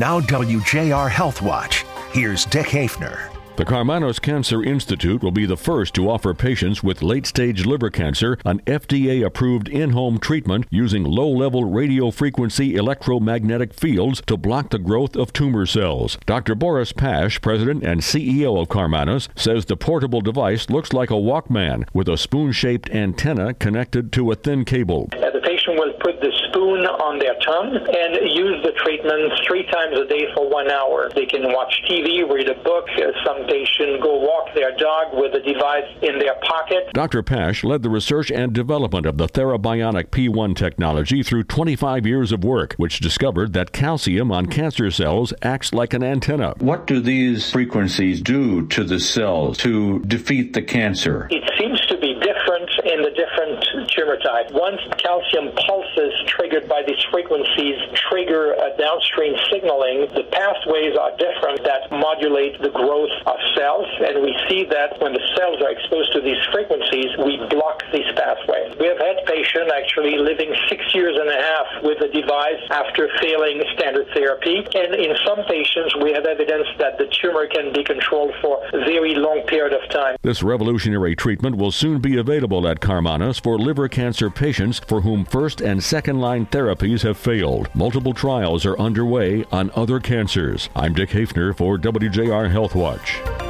Now, WJR Health Watch. Here's Dick Haefner. The Karmanos Cancer Institute will be the first to offer patients with late stage liver cancer an FDA approved in home treatment using low level radio frequency electromagnetic fields to block the growth of tumor cells. Dr. Boris Pasche, president and CEO of Karmanos, says the portable device looks like a Walkman with a spoon shaped antenna connected to a thin cable. Uh, the patient will put the spoon on their tongue and use the treatment three times a day for one hour. They can watch TV, read a book, uh, some patient go walk their dog with the device in their pocket. Dr. Pasche led the research and development of the TheraBionic P1 technology through 25 years of work, which discovered that calcium on cancer cells acts like an antenna. What do these frequencies do to the cells to defeat the cancer? It seems to be different in the different tumor type. Once calcium pulses triggered by these frequencies trigger a downstream signaling, the pathways are different that modulate the growth of cells, and we see that when the cells are exposed to these frequencies, we block these pathways. We have had patients actually living six years and a half with the device after failing standard therapy, and in some patients, we have evidence that the tumor can be controlled for a very long period of time. This revolutionary treatment will soon be available at Karmanos for liver cancer patients for whom first and second line therapies have failed. Multiple trials are underway on other cancers. I'm Dick Haefner for WJR Health Watch.